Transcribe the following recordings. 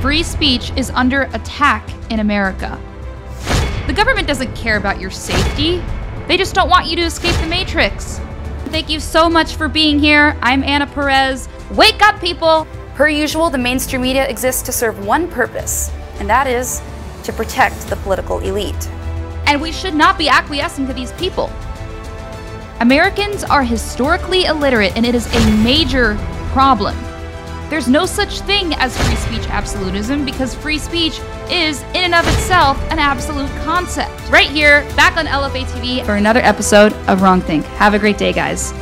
free speech is under attack in America. The government doesn't care about your safety, they just don't want you to escape the matrix. Thank you so much for being here. I'm Anna Perez. Wake up, people! Per usual, the mainstream media exists to serve one purpose, and that is to protect the political elite. And we should not be acquiescing to these people. Americans are historically illiterate, and it is a major problem. There's no such thing as free speech absolutism because free speech is, in and of itself, an absolute concept. Right here, back on LFA TV for another episode of Wrong Think. Have a great day, guys.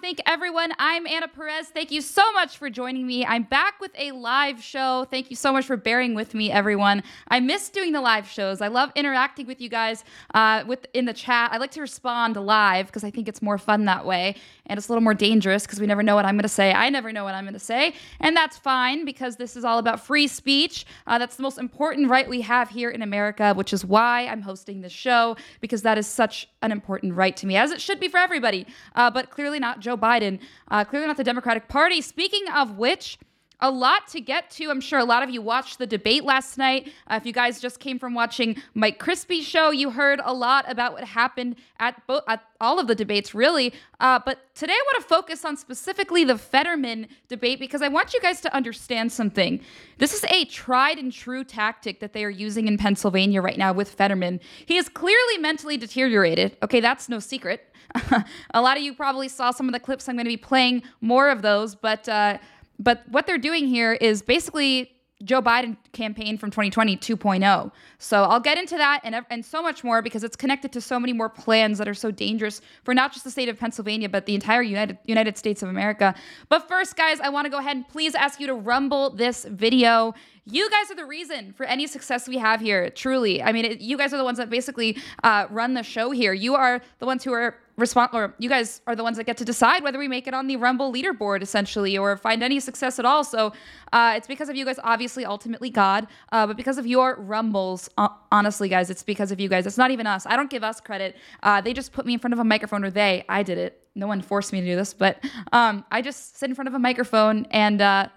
Think, everyone. I'm Anna Perez. Thank you so much for joining me. I'm back with a live show. Thank you so much for bearing with me, everyone. I miss doing the live shows. I love interacting with you guys uh, with in the chat. I like to respond live because I think it's more fun that way, and it's a little more dangerous because we never know what I'm going to say. I never know what I'm going to say, and that's fine because this is all about free speech. Uh, that's the most important right we have here in America, which is why I'm hosting this show because that is such an important right to me, as it should be for everybody uh, but clearly not Joe Biden, uh, clearly not the Democratic Party. Speaking of which, a lot to get to. I'm sure a lot of you watched the debate last night. Uh, if you guys just came from watching Mike Crispi's show, you heard a lot about what happened at, bo- at all of the debates, really. Uh, but today I want to focus on specifically the Fetterman debate because I want you guys to understand something. This is a tried and true tactic that they are using in Pennsylvania right now with Fetterman. He is clearly mentally deteriorated. Okay, that's no secret. a lot of you probably saw some of the clips. I'm going to be playing more of those, but. Uh, but what they're doing here is basically Joe Biden campaign from 2020 2.0. So I'll get into that and, and so much more because it's connected to so many more plans that are so dangerous for not just the state of Pennsylvania, but the entire United, United States of America. But first, guys, I want to go ahead and please ask you to rumble this video. You guys are the reason for any success we have here, truly. I mean, it, you guys are the ones that basically uh, run the show here. You are the ones who are respond or you guys are the ones that get to decide whether we make it on the rumble leaderboard essentially or find any success at all. So uh, it's because of you guys obviously ultimately god uh, but because of your rumbles uh, honestly guys it's because of you guys. It's not even us. I don't give us credit. Uh, they just put me in front of a microphone or they i did it. No one forced me to do this, but um, I just sit in front of a microphone and uh,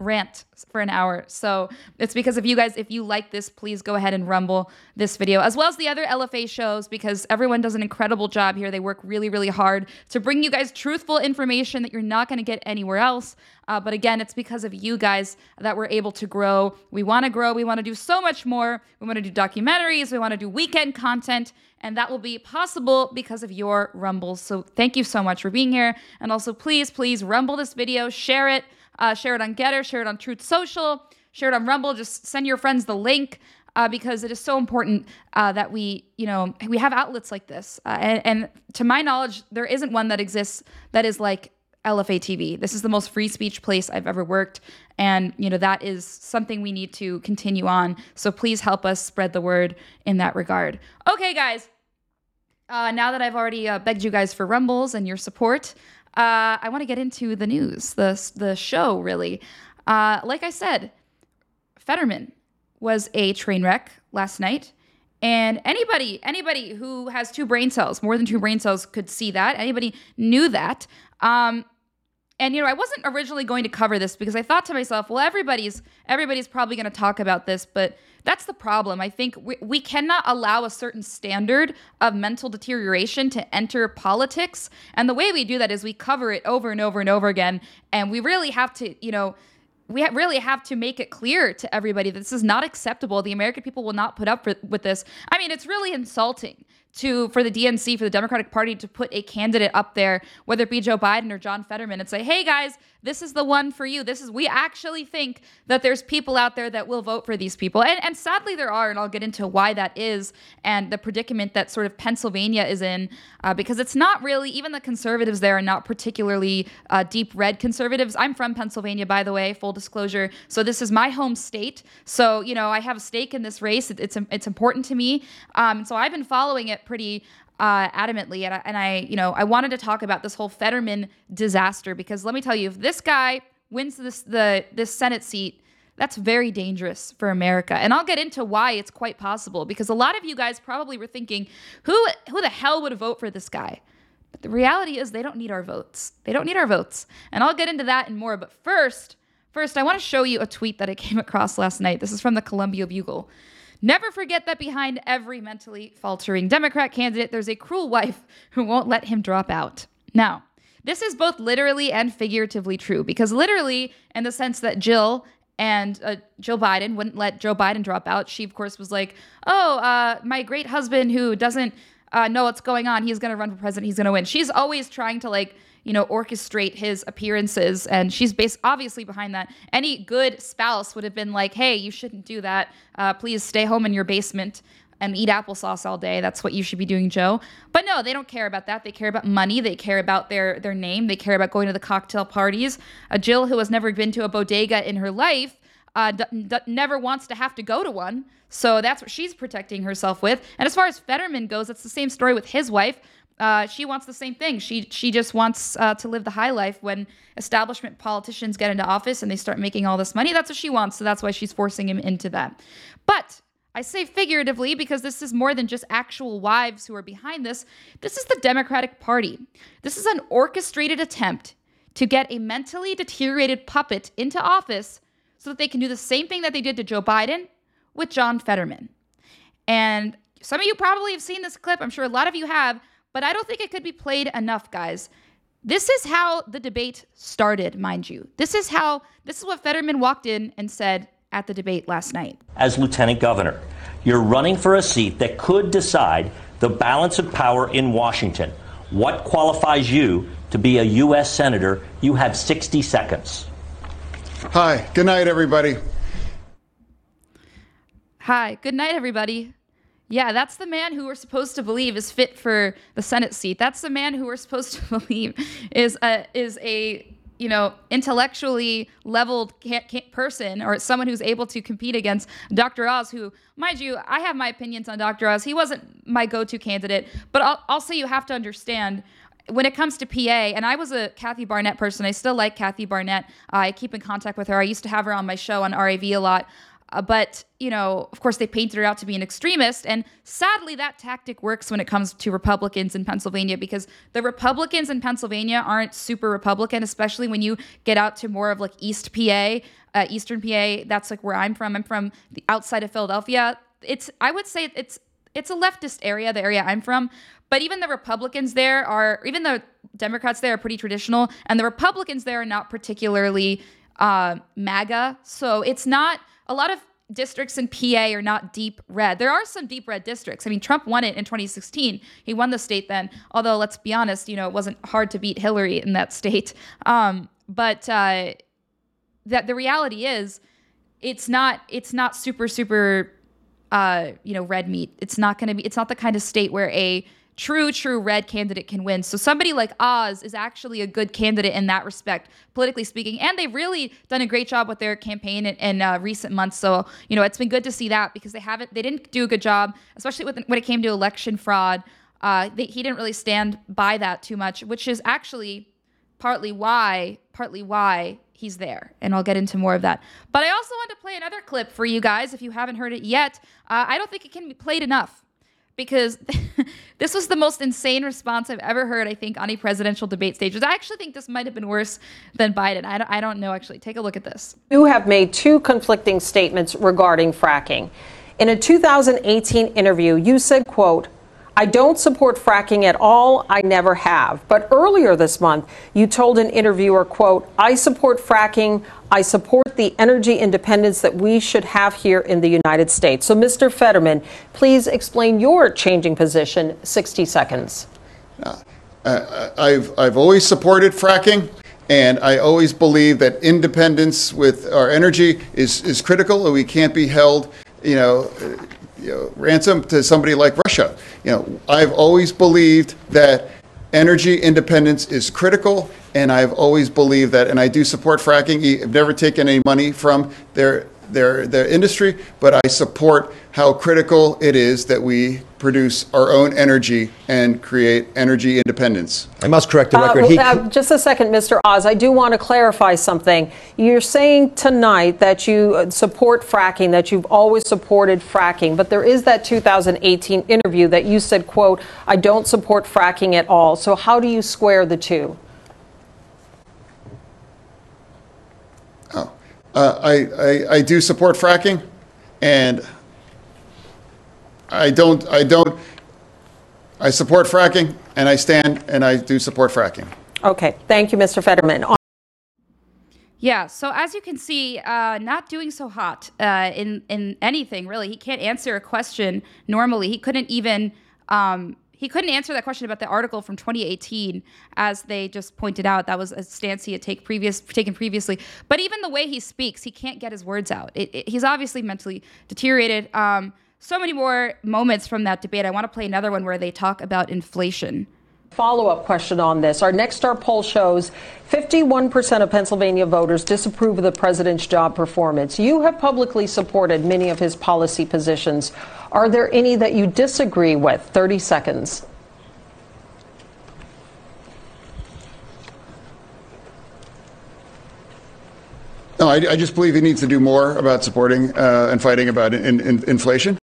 for an hour. So it's because of you guys. If you like this, please go ahead and rumble this video, as well as the other LFA shows, because everyone does an incredible job here. They work really, really hard to bring you guys truthful information that you're not going to get anywhere else. Uh, but again, it's because of you guys that we're able to grow. We want to grow. We want to do so much more. We want to do documentaries. We want to do weekend content. And that will be possible because of your rumbles. So thank you so much for being here. And also, please, please rumble this video, share it, uh, share it on Gettr, share it on Truth Social, share it on Rumble. Just send your friends the link. Uh, because it is so important uh, that we, you know, we have outlets like this. Uh, and, and, to my knowledge, there isn't one that exists that is like LFA TV. This is the most free speech place I've ever worked, and you know that is something we need to continue on. So please help us spread the word in that regard. Okay, guys. Uh, now that I've already uh, begged you guys for rumbles and your support, uh, I want to get into the news, the the show. Really, uh, like I said, Fetterman was a train wreck last night, and anybody anybody who has two brain cells, more than two brain cells, could see that. Anybody knew that. Um, and you know, I wasn't originally going to cover this because I thought to myself, well, everybody's everybody's probably going to talk about this, but that's the problem. I think we, we cannot allow a certain standard of mental deterioration to enter politics. And the way we do that is we cover it over and over and over again. And we really have to, you know, we really have to make it clear to everybody that this is not acceptable. The American people will not put up for, with this. I mean, it's really insulting to for the DNC for the Democratic Party to put a candidate up there, whether it be Joe Biden or John Fetterman, and say, "Hey guys, this is the one for you. This is we actually think that there's people out there that will vote for these people." And and sadly there are, and I'll get into why that is and the predicament that sort of Pennsylvania is in, uh, because it's not really even the conservatives there are not particularly uh, deep red conservatives. I'm from Pennsylvania, by the way, full disclosure. So this is my home state. So you know I have a stake in this race. It, it's it's important to me. Um, so I've been following it pretty uh, adamantly, and I, and I, you know, I wanted to talk about this whole Fetterman disaster because let me tell you, if this guy wins this the this Senate seat, That's very dangerous for America. And I'll get into why it's quite possible because a lot of you guys probably were thinking, who who the hell would vote for this guy? But the reality is they don't need our votes. They don't need our votes. And I'll get into that and more, but first, first I want to show you a tweet that I came across last night. This is from the Columbia Bugle. Never forget that behind every mentally faltering Democrat candidate, there's a cruel wife who won't let him drop out. Now, this is both literally and figuratively true because literally, in the sense that Jill and uh, Jill Biden wouldn't let Joe Biden drop out. She, of course, was like, "Oh, uh, my great husband who doesn't uh, know what's going on. He's going to run for president. He's going to win." She's always trying to like, you know, orchestrate his appearances, and she's based obviously behind that. Any good spouse would have been like, "Hey, you shouldn't do that. Uh, please stay home in your basement." and eat applesauce all day. That's what you should be doing, Joe. But no, they don't care about that. They care about money. They care about their their name. They care about going to the cocktail parties. A Jill who has never been to a bodega in her life uh, d- d- never wants to have to go to one. So that's what she's protecting herself with. And as far as Fetterman goes, it's the same story with his wife. Uh, she wants the same thing. She she just wants uh, to live the high life. When establishment politicians get into office and they start making all this money, that's what she wants. So that's why she's forcing him into that. But I say figuratively because this is more than just actual wives who are behind this. This is the Democratic Party. This is an orchestrated attempt to get a mentally deteriorated puppet into office so that they can do the same thing that they did to Joe Biden with John Fetterman. And some of you probably have seen this clip. I'm sure a lot of you have, but I don't think it could be played enough, guys. This is how the debate started, mind you. This is how, this is what Fetterman walked in and said at the debate last night. As lieutenant governor, you're running for a seat that could decide the balance of power in Washington. What qualifies you to be a U.S. Senator? You have 60 seconds. Hi, good night, everybody. Hi, good night, everybody. Yeah, that's the man who we're supposed to believe is fit for the Senate seat. That's the man who we're supposed to believe is a is a you know, intellectually leveled person or someone who's able to compete against Dr. Oz, who, mind you, I have my opinions on Dr. Oz. He wasn't my go to candidate, but I'll, also you have to understand when it comes to PA, and I was a Kathy Barnette person, I still like Kathy Barnette. I keep in contact with her. I used to have her on my show on RAV a lot. Uh, but, you know, of course, they painted her out to be an extremist. And sadly, that tactic works when it comes to Republicans in Pennsylvania because the Republicans in Pennsylvania aren't super Republican, especially when you get out to more of like East PA, uh, Eastern PA. That's like where I'm from. I'm from the outside of Philadelphia. It's, I would say it's, it's a leftist area, the area I'm from. But even the Republicans there are, even the Democrats there are pretty traditional, and the Republicans there are not particularly uh, MAGA. So it's not a lot of districts in PA are not deep red. There are some deep red districts. I mean, Trump won it in 2016. He won the state then. Although, let's be honest, you know, it wasn't hard to beat Hillary in that state. Um, but uh, that the reality is, it's not. It's not super super. Uh, you know, red meat. It's not going to be. It's not the kind of state where a true, true red candidate can win. So somebody like Oz is actually a good candidate in that respect, politically speaking. And they've really done a great job with their campaign in, in uh, recent months. So you know, it's been good to see that because they haven't, they didn't do a good job, especially with, when it came to election fraud. Uh, they, he didn't really stand by that too much, which is actually partly why, partly why he's there. And I'll get into more of that. But I also want to play another clip for you guys if you haven't heard it yet. Uh, I don't think it can be played enough because this was the most insane response I've ever heard, I think, on a presidential debate stage. I actually think this might have been worse than Biden. I don't, I don't know, actually. Take a look at this. You have made two conflicting statements regarding fracking. In a 2018 interview, you said, quote, I don't support fracking at all. I never have. But earlier this month, you told an interviewer, quote, I support fracking. I support the energy independence that we should have here in the United States. So, Mr. Fetterman, please explain your changing position. 60 seconds. Uh, I've, I've always supported fracking. And I always believe that independence with our energy is, is critical, and we can't be held, you know, you know, ransom to somebody like Russia. You know, I've always believed that energy independence is critical, and I've always believed that, and I do support fracking. I've never taken any money from their their, their industry, but I support how critical it is that we produce our own energy and create energy independence. I must correct the Uh, record. He, uh, just a second, Mr. Oz. I do want to clarify something. You're saying tonight that you uh, support fracking, that you've always supported fracking, but there is that 2018 interview that you said, "quote I don't support fracking at all." So how do you square the two? Uh, I, I, I do support fracking, and I don't, I don't, I support fracking, and I stand, and I do support fracking. Okay, thank you, Mr. Fetterman. Yeah, so as you can see, uh, not doing so hot uh, in in anything really. He can't answer a question normally. He couldn't even um, he couldn't answer that question about the article from 2018, as they just pointed out. That was a stance he had take previous taken previously. But even the way he speaks, he can't get his words out. It, it, he's obviously mentally deteriorated. Um, so many more moments from that debate. I want to play another one where they talk about inflation. Follow up question on this. Our Nexstar poll shows 51% of Pennsylvania voters disapprove of the president's job performance. You have publicly supported many of his policy positions. Are there any that you disagree with? 30 seconds. No, I, I just believe he needs to do more about supporting uh, and fighting about in, in, inflation.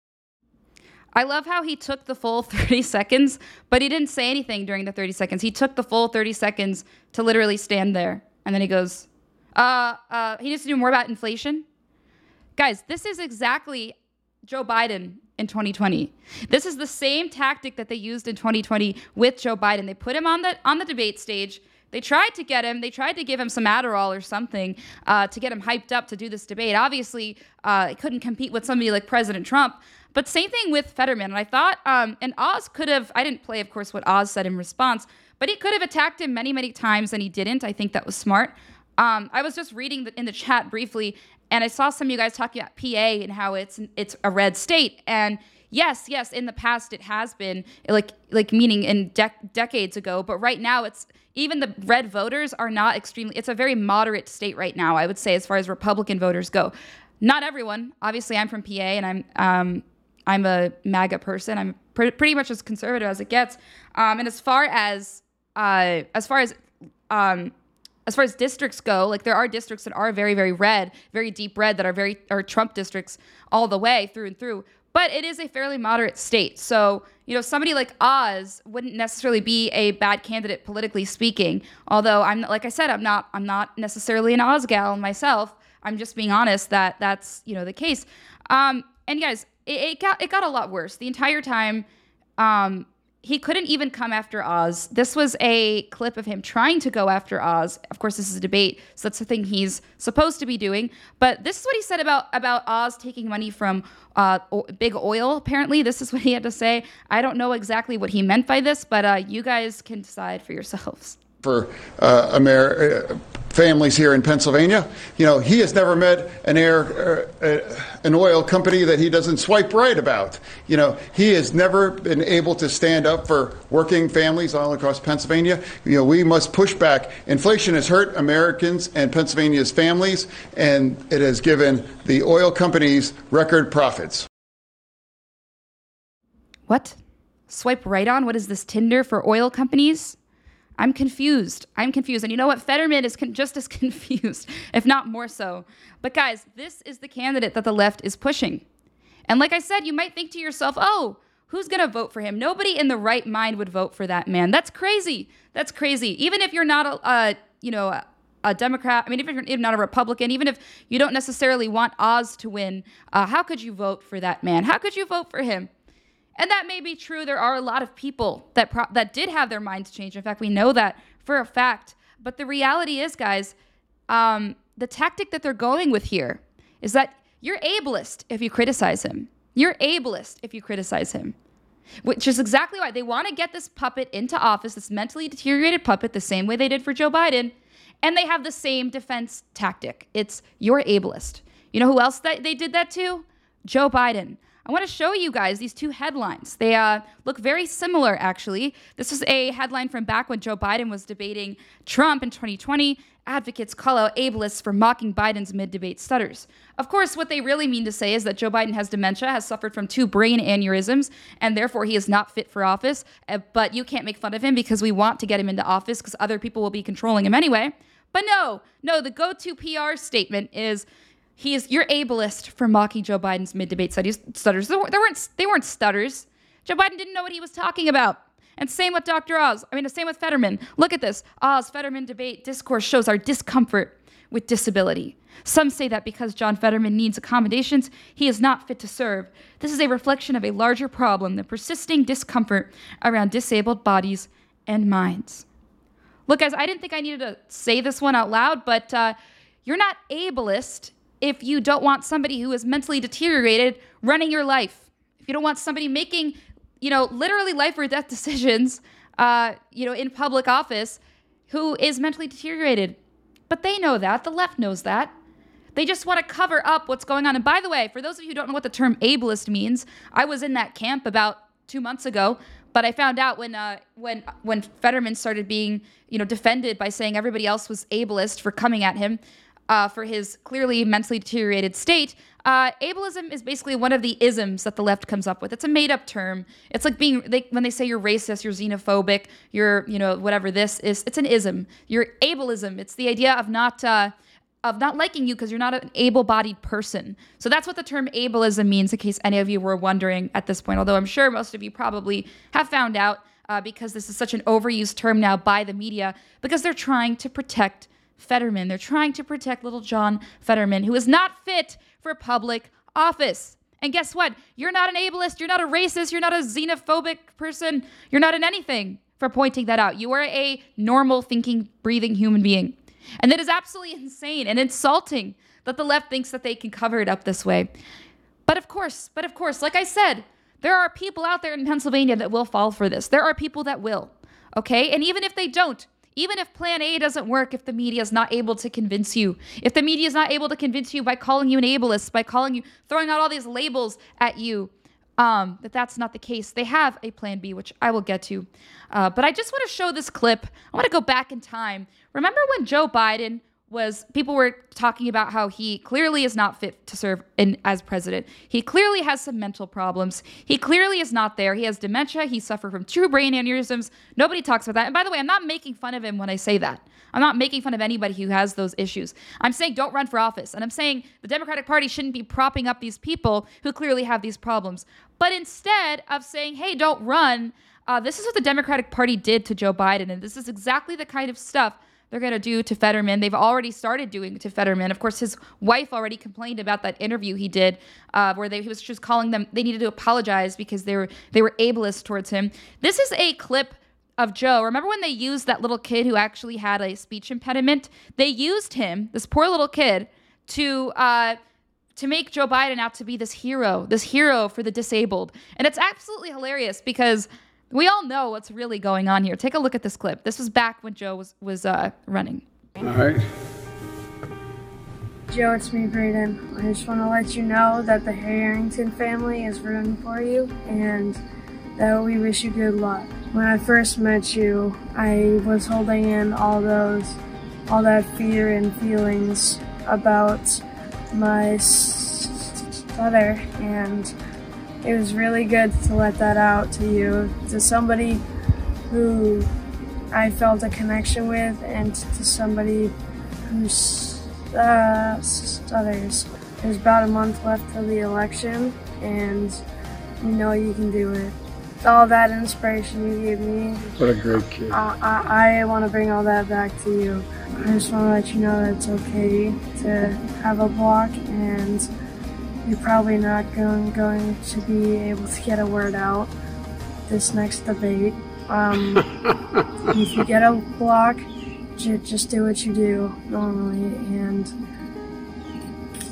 I love how he took the full 30 seconds, but he didn't say anything during the 30 seconds. He took the full 30 seconds to literally stand there. And then he goes, uh, uh, he needs to do more about inflation. Guys, this is exactly Joe Biden in 2020. This is the same tactic that they used in 2020 with Joe Biden. They put him on the on the debate stage. They tried to get him. They tried to give him some Adderall or something uh, to get him hyped up to do this debate. Obviously, uh, couldn't compete with somebody like President Trump. But same thing with Fetterman. And I thought, um, and Oz could have. I didn't play, of course, what Oz said in response, but he could have attacked him many, many times, and he didn't. I think that was smart. Um, I was just reading the, in the chat briefly, and I saw some of you guys talking about PA and how it's it's a red state. And yes, yes, in the past it has been like like meaning in dec- decades ago, but right now it's even the red voters are not extremely. It's a very moderate state right now, I would say, as far as Republican voters go. Not everyone. Obviously, I'm from PA, and I'm um, I'm a MAGA person. I'm pr- pretty much as conservative as it gets. Um, and as far as uh, as far as um, as far as districts go, like there are districts that are very, very red, very deep red, that are very are Trump districts all the way through and through. But it is a fairly moderate state, so you know somebody like Oz wouldn't necessarily be a bad candidate politically speaking. Although I'm like I said, I'm not I'm not necessarily an Oz gal myself. I'm just being honest that that's you know the case. Um, and guys, it, it got it got a lot worse the entire time. Um, he couldn't even come after Oz. This was a clip of him trying to go after Oz. Of course, this is a debate, so that's the thing he's supposed to be doing. But this is what he said about about Oz taking money from uh, o- big oil. Apparently, this is what he had to say. I don't know exactly what he meant by this, but uh, you guys can decide for yourselves. For uh, Amer- uh, families here in Pennsylvania, you know, he has never met an air, uh, uh, an oil company that he doesn't swipe right about. You know, he has never been able to stand up for working families all across Pennsylvania. You know, we must push back. Inflation has hurt Americans and Pennsylvania's families, and it has given the oil companies record profits. What? Swipe right on? What is this Tinder for oil companies? I'm confused. I'm confused. And you know what? Fetterman is con- just as confused, if not more so. But guys, this is the candidate that the left is pushing. And like I said, you might think to yourself, oh, who's going to vote for him? Nobody in the right mind would vote for that man. That's crazy. That's crazy. Even if you're not a, you know, a, a Democrat, I mean, even if you're not a Republican, even if you don't necessarily want Oz to win, uh, how could you vote for that man? How could you vote for him? And that may be true. There are a lot of people that pro- that did have their minds changed. In fact, we know that for a fact. But the reality is, guys, um, the tactic that they're going with here is that you're ableist if you criticize him. You're ableist if you criticize him, which is exactly why they want to get this puppet into office, this mentally deteriorated puppet, the same way they did for Joe Biden. And they have the same defense tactic. It's you're ableist. You know who else that they did that to? Joe Biden. I want to show you guys these two headlines. They uh, look very similar, actually. This is a headline from back when Joe Biden was debating Trump in 2020. Advocates call out ableists for mocking Biden's mid debate stutters. Of course, what they really mean to say is that Joe Biden has dementia, has suffered from two brain aneurysms, and therefore he is not fit for office. Uh, but you can't make fun of him because we want to get him into office because other people will be controlling him anyway. But no, no, the go to PR statement is he is you're ableist for mocking Joe Biden's mid-debate studies, stutters. There weren't they weren't stutters. Joe Biden didn't know what he was talking about. And same with Dr. Oz. I mean, the same with Fetterman. Look at this. Oz Fetterman debate discourse shows our discomfort with disability. Some say that because John Fetterman needs accommodations, he is not fit to serve. This is a reflection of a larger problem the persisting discomfort around disabled bodies and minds. Look, guys, I didn't think I needed to say this one out loud, but uh, you're not ableist if you don't want somebody who is mentally deteriorated running your life. If you don't want somebody making, you know, literally life or death decisions, uh, you know, in public office who is mentally deteriorated. But they know that. The left knows that. They just want to cover up what's going on. And by the way, for those of you who don't know what the term ableist means, I was in that camp about two months ago. But I found out when uh, when when Fetterman started being you know defended by saying everybody else was ableist for coming at him uh, for his clearly mentally deteriorated state. Uh, ableism is basically one of the isms that the left comes up with. It's a made up term. It's like being they, when they say you're racist, you're xenophobic, you're you know whatever this is. It's an ism. You're ableism. It's the idea of not. Uh, of not liking you because you're not an able bodied person. So that's what the term ableism means, in case any of you were wondering at this point, although I'm sure most of you probably have found out uh, because this is such an overused term now by the media because they're trying to protect Fetterman. They're trying to protect little John Fetterman, who is not fit for public office. And guess what? You're not an ableist, you're not a racist, you're not a xenophobic person, you're not in anything for pointing that out. You are a normal thinking, breathing human being. And that is absolutely insane and insulting that the left thinks that they can cover it up this way. But of course, but of course, like I said, there are people out there in Pennsylvania that will fall for this. There are people that will. Okay? And even if they don't, even if plan A doesn't work, if the media is not able to convince you, if the media is not able to convince you by calling you an ableist, by calling you, throwing out all these labels at you, um, that that's not the case. They have a plan B, which I will get to. Uh, but I just want to show this clip. I want to go back in time. Remember when Joe Biden was people were talking about how he clearly is not fit to serve in, as president. He clearly has some mental problems. He clearly is not there. He has dementia. He suffered from two brain aneurysms. Nobody talks about that. And by the way, I'm not making fun of him when I say that. I'm not making fun of anybody who has those issues. I'm saying don't run for office. And I'm saying the Democratic Party shouldn't be propping up these people who clearly have these problems. But instead of saying, hey, don't run, uh, this is what the Democratic Party did to Joe Biden. And this is exactly the kind of stuff they're going to do to Fetterman. They've already started doing to Fetterman. Of course, his wife already complained about that interview he did, uh, where they, he was just calling them. They needed to apologize because they were they were ableist towards him. This is a clip of Joe. Remember when they used that little kid who actually had a speech impediment? They used him, this poor little kid, to. Uh, to make Joe Biden out to be this hero, this hero for the disabled. And it's absolutely hilarious because we all know what's really going on here. Take a look at this clip. This was back when Joe was was uh, running. All right. Joe, it's me, Brayden. I just want to let you know that the Harrington family is rooting for you and that we wish you good luck. When I first met you, I was holding in all those, all that fear and feelings about my stutter and it was really good to let that out to you, to somebody who I felt a connection with, and to somebody who uh, stutters. There's about a month left till the election, and you know you can do it. All that inspiration you gave me. What a great kid. I, I, I want to bring all that back to you. I just want to let you know that it's okay to have a block and you're probably not going, going to be able to get a word out this next debate. Um, if you get a block, j- just do what you do normally and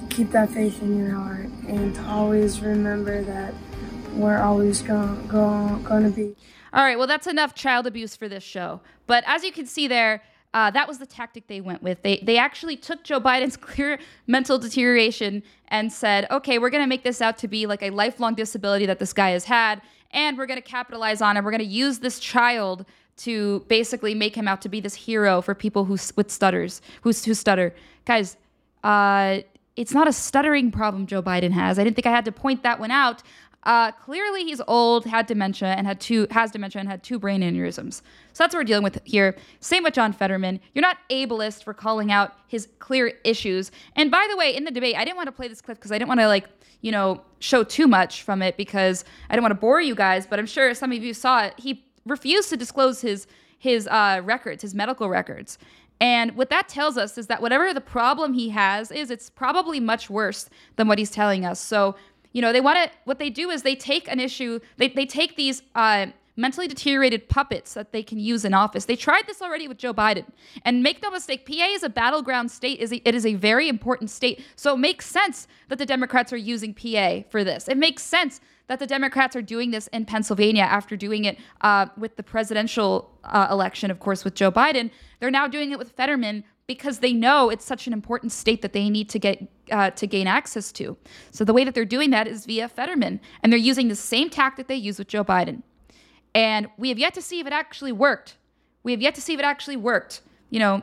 keep that faith in your heart and always remember that we're always going go, going to be. All right, well, that's enough child abuse for this show. But as you can see there, uh, that was the tactic they went with. They they actually took Joe Biden's clear mental deterioration and said, okay, we're going to make this out to be like a lifelong disability that this guy has had, and we're going to capitalize on it. We're going to use this child to basically make him out to be this hero for people who with stutters, who who stutter. Guys, uh, it's not a stuttering problem Joe Biden has. I didn't think I had to point that one out. Uh, clearly, he's old, had dementia, and had two has dementia and had two brain aneurysms. So that's what we're dealing with here. Same with John Fetterman. You're not ableist for calling out his clear issues. And by the way, in the debate, I didn't want to play this clip because I didn't want to like you know show too much from it because I didn't want to bore you guys. But I'm sure some of you saw it. He refused to disclose his his uh, records, his medical records. And what that tells us is that whatever the problem he has is, it's probably much worse than what he's telling us. So you know, they want to, what they do is they take an issue, they, they take these uh, mentally deteriorated puppets that they can use in office. They tried this already with Joe Biden. And make no mistake, PA is a battleground state. Is It is a very important state. So it makes sense that the Democrats are using PA for this. It makes sense that the Democrats are doing this in Pennsylvania after doing it uh, with the presidential uh, election, of course, with Joe Biden. They're now doing it with Fetterman because they know it's such an important state that they need to get uh, to gain access to. So the way that they're doing that is via Fetterman, and they're using the same tactic they use with Joe Biden. And we have yet to see if it actually worked. We have yet to see if it actually worked. You know,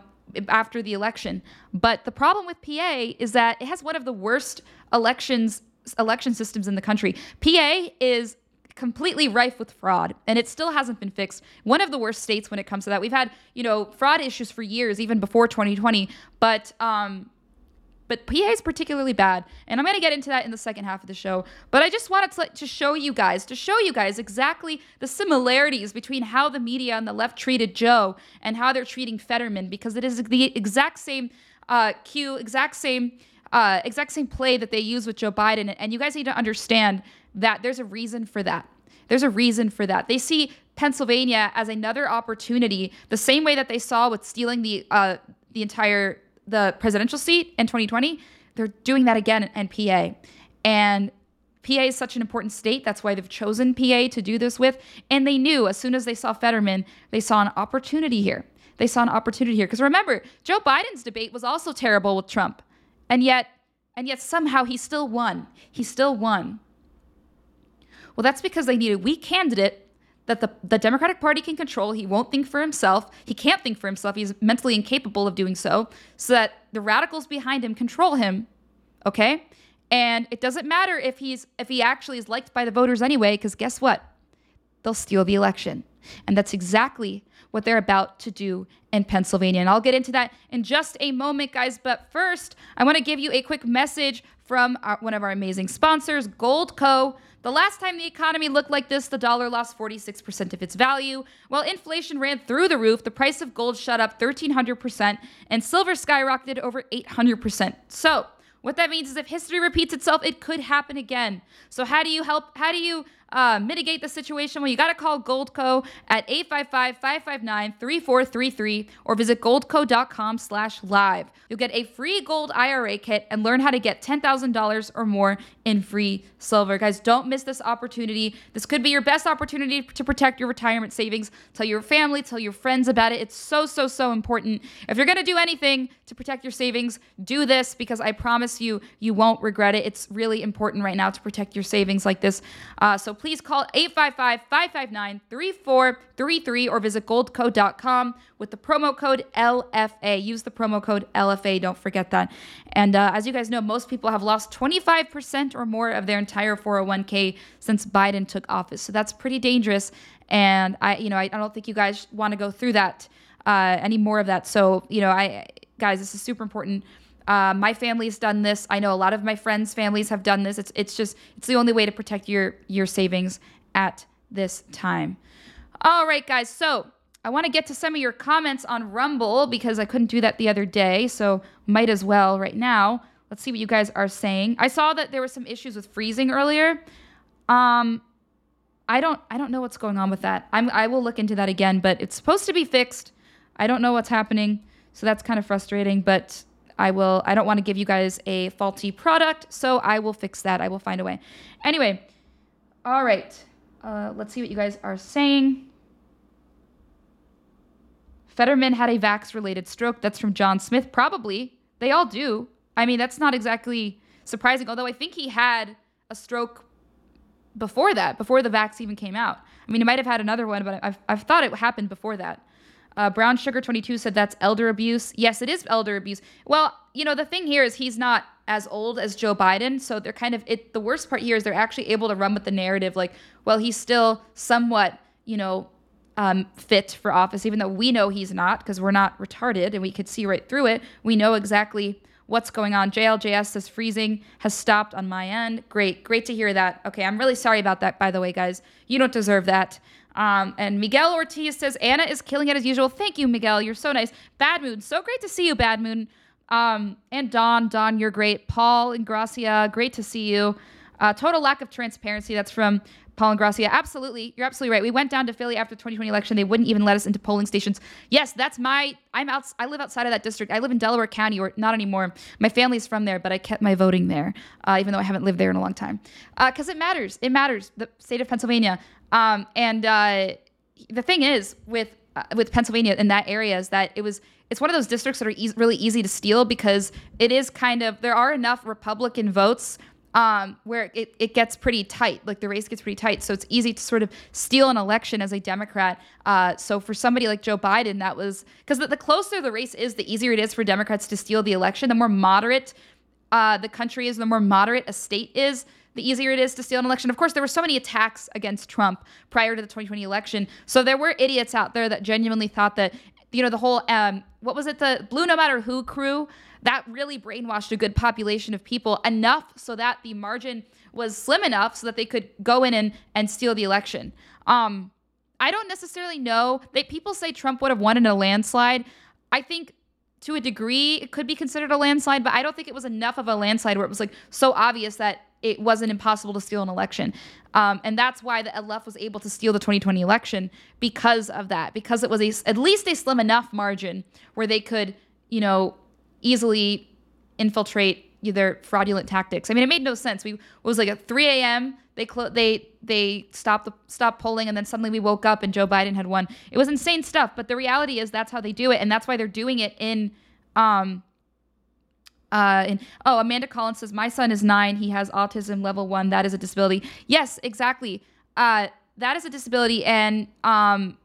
after the election. But the problem with PA is that it has one of the worst elections election systems in the country. PA is completely rife with fraud and it still hasn't been fixed. One of the worst states when it comes to that. We've had, you know, fraud issues for years even before 2020, but um but PA is particularly bad, and I'm going to get into that in the second half of the show. But I just wanted to, to show you guys, to show you guys exactly the similarities between how the media and the left treated Joe and how they're treating Fetterman, because it is the exact same uh, cue, exact same, uh, exact same play that they use with Joe Biden. And you guys need to understand that there's a reason for that. There's a reason for that. They see Pennsylvania as another opportunity, the same way that they saw with stealing the uh, the entire the presidential seat in 2020. They're doing that again in PA, and PA is such an important state. That's why they've chosen PA to do this with. And they knew as soon as they saw Fetterman, they saw an opportunity here. They saw an opportunity here because remember, Joe Biden's debate was also terrible with Trump, and yet, and yet somehow he still won. He still won. Well, that's because they need a weak candidate that the, the Democratic Party can control. He won't think for himself. He can't think for himself. He's mentally incapable of doing so. So that the radicals behind him control him. Okay? And it doesn't matter if he's if he actually is liked by the voters anyway, because guess what? They'll steal the election. And that's exactly what they're about to do in Pennsylvania. And I'll get into that in just a moment, guys. But first, I want to give you a quick message from our, one of our amazing sponsors, Goldco. The last time the economy looked like this, the dollar lost 46% of its value. While inflation ran through the roof, the price of gold shot up 1,300% and silver skyrocketed over 800%. So, what that means is if history repeats itself, it could happen again. So, how do you help? How do you uh, mitigate the situation, well, you got to call Goldco at 855-559-3433 or visit goldco.com slash live. You'll get a free gold IRA kit and learn how to get $10,000 or more in free silver. Guys, don't miss this opportunity. This could be your best opportunity to protect your retirement savings. Tell your family, tell your friends about it. It's so, so, so important. If you're going to do anything to protect your savings, do this because I promise you, you won't regret it. It's really important right now to protect your savings like this. Uh, so please call 855 559 3433 or visit goldco.com with the promo code LFA. Use the promo code LFA. Don't forget that. And uh, as you guys know, most people have lost 25% or more of their entire 401k since Biden took office. So that's pretty dangerous. And I, you know, I, I don't think you guys want to go through that, uh, any more of that. So, you know, I, guys, this is super important. Uh, my family's done this. I know a lot of my friends' families have done this. It's it's just it's the only way to protect your your savings at this time. All right, guys. So I want to get to some of your comments on Rumble because I couldn't do that the other day. So might as well right now. Let's see what you guys are saying. I saw that there were some issues with freezing earlier. Um, I don't I don't know what's going on with that. I'm I will look into that again, but it's supposed to be fixed. I don't know what's happening, so that's kind of frustrating. But I will, I don't want to give you guys a faulty product, so I will fix that. I will find a way. Anyway, all right. Uh, let's see what you guys are saying. Fetterman had a vax related stroke. That's from John Smith. Probably. They all do. I mean, that's not exactly surprising, although I think he had a stroke before that, before the vax even came out. I mean, he might have had another one, but I've, I've thought it happened before that. Uh, Brown Sugar 22 said that's elder abuse. Yes, it is elder abuse. Well, you know, the thing here is he's not as old as Joe Biden. So they're kind of, it. the worst part here is they're actually able to run with the narrative like, well, he's still somewhat, you know, um, fit for office, even though we know he's not because we're not retarded and we could see right through it. We know exactly what's going on. JLJS says freezing has stopped on my end. Great, great to hear that. Okay, I'm really sorry about that, by the way, guys. You don't deserve that. Um, and Miguel Ortiz says Anna is killing it as usual. Thank you, Miguel. You're so nice. Bad Moon, so great to see you, Bad Moon. Um, and Don, Don, you're great. Paul and Gracia, great to see you. Uh, total lack of transparency. That's from Paul and Gracia. Absolutely. You're absolutely right. We went down to Philly after the 2020 election. They wouldn't even let us into polling stations. Yes, that's my, I'm out, I live outside of that district. I live in Delaware County, or not anymore. My family's from there, but I kept my voting there, uh, even though I haven't lived there in a long time. Because uh, it matters. It matters. The state of Pennsylvania. Um, and uh, the thing is, with, uh, with Pennsylvania in that area, is that it was, it's one of those districts that are e- really easy to steal because it is kind of, there are enough Republican votes um, where it, it gets pretty tight, like the race gets pretty tight. So it's easy to sort of steal an election as a Democrat. Uh, so for somebody like Joe Biden, that was because the, the, closer the race is, the easier it is for Democrats to steal the election. The more moderate uh, the country is, the more moderate a state is, the easier it is to steal an election. Of course, there were so many attacks against Trump prior to the 2020 election. So there were idiots out there that genuinely thought that, you know, the whole, um, what was it, the Blue No Matter Who crew that really brainwashed a good population of people enough so that the margin was slim enough so that they could go in and, and steal the election. Um, I don't necessarily know that people say Trump would have won in a landslide. I think to a degree it could be considered a landslide, but I don't think it was enough of a landslide where it was like so obvious that it wasn't impossible to steal an election. Um, and that's why the left was able to steal the 2020 election because of that, because it was a, at least a slim enough margin where they could, you know, easily infiltrate their fraudulent tactics. I mean, it made no sense. We it was like at 3 a.m. They clo- they they stopped the stopped polling, and then suddenly we woke up and Joe Biden had won. It was insane stuff. But the reality is that's how they do it, and that's why they're doing it in um uh, and oh, Amanda Collins says my son is nine. He has autism level one. That is a disability. Yes, exactly. Uh, that is a disability, and um,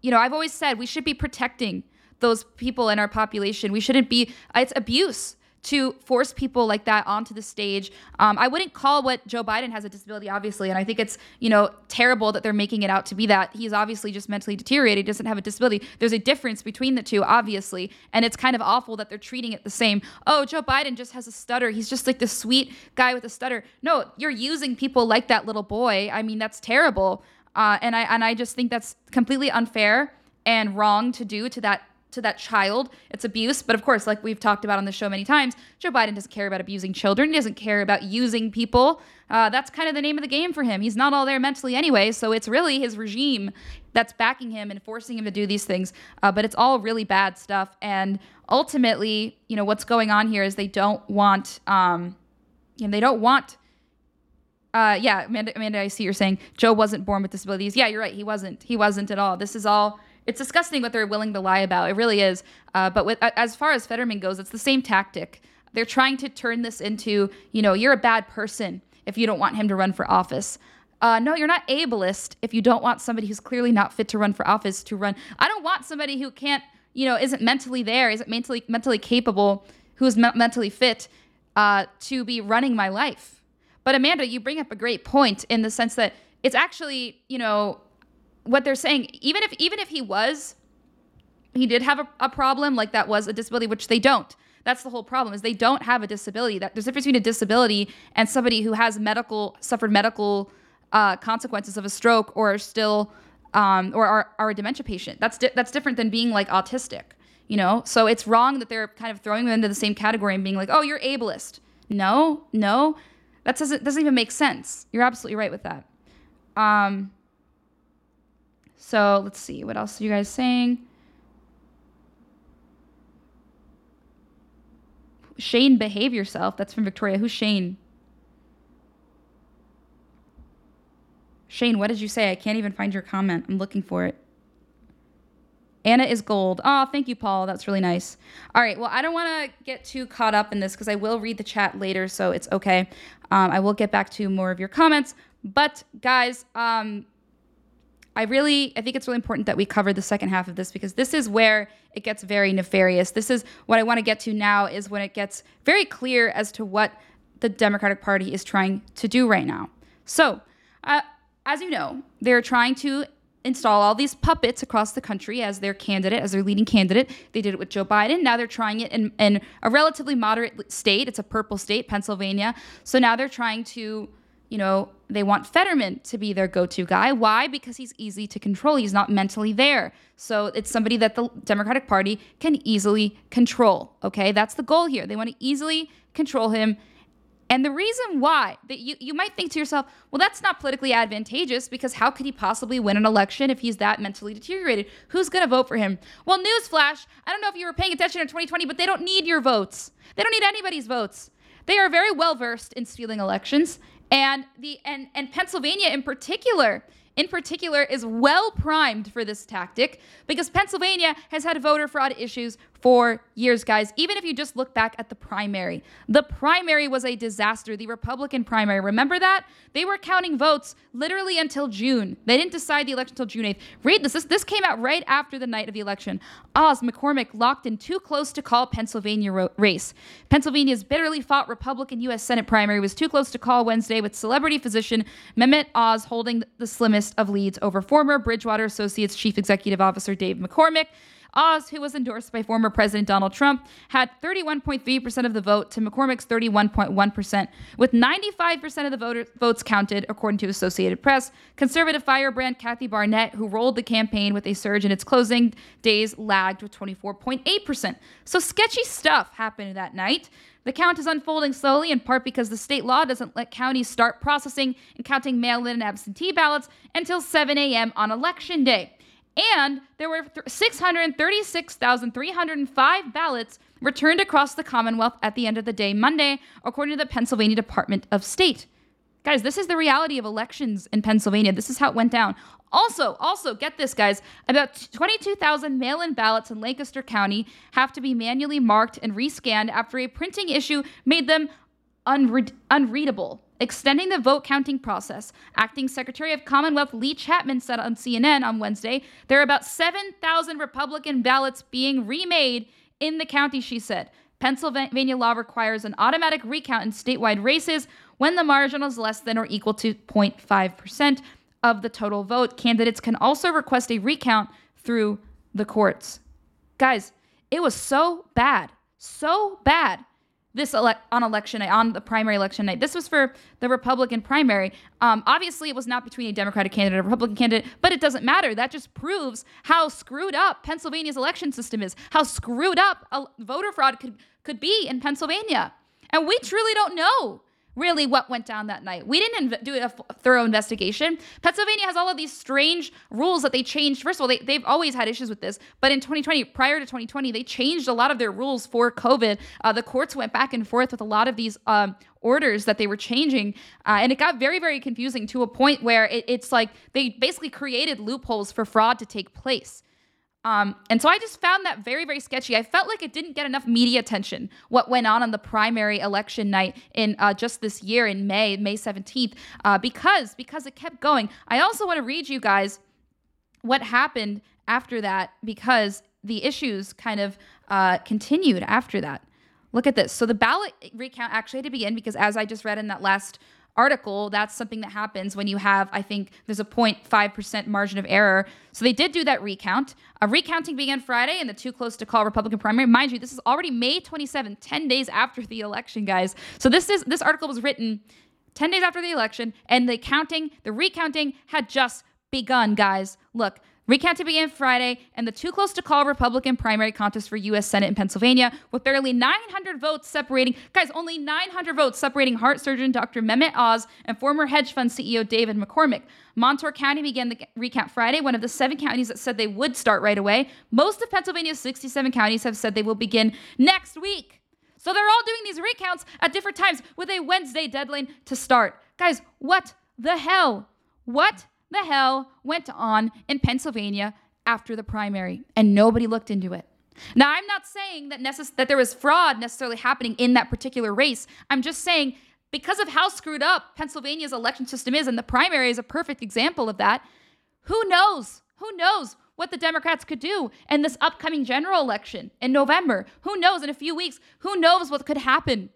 you know, I've always said we should be protecting those people in our population. We shouldn't be, it's abuse to force people like that onto the stage. Um, I wouldn't call what Joe Biden has a disability, obviously, and I think it's you know terrible that they're making it out to be that. He's obviously just mentally deteriorated, doesn't have a disability. There's a difference between the two, obviously, and it's kind of awful that they're treating it the same. Oh, Joe Biden just has a stutter. He's just like this sweet guy with a stutter. No, you're using people like that little boy. I mean, that's terrible, uh, and I and I just think that's completely unfair and wrong to do to that to that child. It's abuse. But of course, like we've talked about on the show many times, Joe Biden doesn't care about abusing children. He doesn't care about using people. Uh, that's kind of the name of the game for him. He's not all there mentally anyway. So it's really his regime that's backing him and forcing him to do these things. Uh, but it's all really bad stuff. And ultimately, you know, what's going on here is they don't want, um, you know, they don't want. Uh, yeah, Amanda, Amanda, I see you're saying Joe wasn't born with disabilities. Yeah, you're right. He wasn't. He wasn't at all. This is all it's disgusting what they're willing to lie about. It really is. Uh, but with, as far as Fetterman goes, it's the same tactic. They're trying to turn this into, you know, you're a bad person if you don't want him to run for office. Uh, no, you're not ableist if you don't want somebody who's clearly not fit to run for office to run. I don't want somebody who can't, you know, isn't mentally there, isn't mentally mentally capable, who's me- mentally fit uh, to be running my life. But Amanda, you bring up a great point in the sense that it's actually, you know, what they're saying, even if even if he was, he did have a, a problem, like that was a disability, which they don't. That's the whole problem is they don't have a disability. That there's a difference between a disability and somebody who has medical suffered medical uh, consequences of a stroke or still um, or are, are, a dementia patient. That's di- that's different than being like autistic. You know, so it's wrong that they're kind of throwing them into the same category and being like, oh, you're ableist. No, no, that doesn't doesn't even make sense. You're absolutely right with that. Um, so let's see. What else are you guys saying? Shane, behave yourself. That's from Victoria. Who's Shane? Shane, what did you say? I can't even find your comment. I'm looking for it. Anna is gold. Oh, thank you, Paul. That's really nice. All right. Well, I don't want to get too caught up in this because I will read the chat later, so it's okay. Um, I will get back to more of your comments. But guys, um, I really, I think it's really important that we cover the second half of this because this is where it gets very nefarious. This is what I want to get to now is when it gets very clear as to what the Democratic Party is trying to do right now. So, uh, as you know, they're trying to install all these puppets across the country as their candidate, as their leading candidate. They did it with Joe Biden. Now they're trying it in, in a relatively moderate state. It's a purple state, Pennsylvania. So now they're trying to, you know, they want Fetterman to be their go to guy. Why? Because he's easy to control. He's not mentally there. So it's somebody that the Democratic Party can easily control. Okay. That's the goal here. They want to easily control him and the reason why that you, you might think to yourself, well, that's not politically advantageous because how could he possibly win an election if he's that mentally deteriorated? Who's going to vote for him? Well, newsflash, I don't know if you were paying attention in 2020, but they don't need your votes. They don't need anybody's votes. They are very well versed in stealing elections. And the and, and Pennsylvania in particular in particular is well primed for this tactic because Pennsylvania has had voter fraud issues for years, guys. Even if you just look back at the primary, the primary was a disaster. The Republican primary, remember that? They were counting votes literally until June. They didn't decide the election until June 8th. Read this. this. This came out right after the night of the election. Oz McCormick locked in too close to call Pennsylvania ro- race. Pennsylvania's bitterly fought Republican U.S. Senate primary was too close to call Wednesday with celebrity physician Mehmet Oz holding the slimmest of leads over former Bridgewater Associates Chief Executive Officer Dave McCormick. Oz, who was endorsed by former President Donald Trump, had 31.3% of the vote to McCormick's 31.1%, with 95% of the voter, votes counted, according to Associated Press. Conservative firebrand Kathy Barnette, who rolled the campaign with a surge in its closing days, lagged with 24.8%. So sketchy stuff happened that night. The count is unfolding slowly, in part because the state law doesn't let counties start processing and counting mail in and absentee ballots until 7 a.m. on election day. And there were 636,305 ballots returned across the Commonwealth at the end of the day, Monday, according to the Pennsylvania Department of State. Guys, this is the reality of elections in Pennsylvania. This is how it went down. Also, also get this, guys. About 22,000 mail-in ballots in Lancaster County have to be manually marked and rescanned after a printing issue made them unre- unreadable extending the vote counting process. Acting Secretary of Commonwealth Leigh Chapman said on CNN on Wednesday there are about 7,000 Republican ballots being remade in the county, she said. Pennsylvania law requires an automatic recount in statewide races when the margin is less than or equal to 0.5% of the total vote. Candidates can also request a recount through the courts. Guys, it was so bad, so bad this ele- on election night, on the primary election night. This was for the Republican primary. Um, obviously, it was not between a Democratic candidate and a Republican candidate, but it doesn't matter. That just proves how screwed up Pennsylvania's election system is, how screwed up voter fraud could, could be in Pennsylvania. And we truly don't know really what went down that night. We didn't inv- do a f- thorough investigation. Pennsylvania has all of these strange rules that they changed. First of all, they, they've always had issues with this, but in 2020, prior to 2020, they changed a lot of their rules for COVID. Uh, the courts went back and forth with a lot of these um, orders that they were changing, uh, and it got very, very confusing to a point where it, it's like they basically created loopholes for fraud to take place. Um, and so I just found that very, very sketchy. I felt like it didn't get enough media attention, what went on on the primary election night in uh, just this year in May, May 17th, uh, because, because it kept going. I also want to read you guys what happened after that because the issues kind of uh, continued after that. Look at this. So the ballot recount actually had to begin because, as I just read in that last article, that's something that happens when you have, I think, there's a 0.5% margin of error. So they did do that recount. A recounting began Friday in the too close to call Republican primary. Mind you, this is already May 27, 10 days after the election, guys. So this is this article was written 10 days after the election, and the counting, the recounting had just begun, guys. Look, Recounting begin Friday, and the too close to call Republican primary contest for U.S. Senate in Pennsylvania, with barely 900 votes separating, guys, only 900 votes separating heart surgeon Dr. Mehmet Oz and former hedge fund CEO David McCormick. Montour County began the recount Friday, one of the seven counties that said they would start right away. Most of Pennsylvania's 67 counties have said they will begin next week. So they're all doing these recounts at different times with a Wednesday deadline to start. Guys, what the hell? What the hell went on in Pennsylvania after the primary and nobody looked into it. Now, I'm not saying that necess- that there was fraud necessarily happening in that particular race. I'm just saying because of how screwed up Pennsylvania's election system is, and the primary is a perfect example of that. Who knows? Who knows what the Democrats could do in this upcoming general election in November? Who knows in a few weeks? Who knows what could happen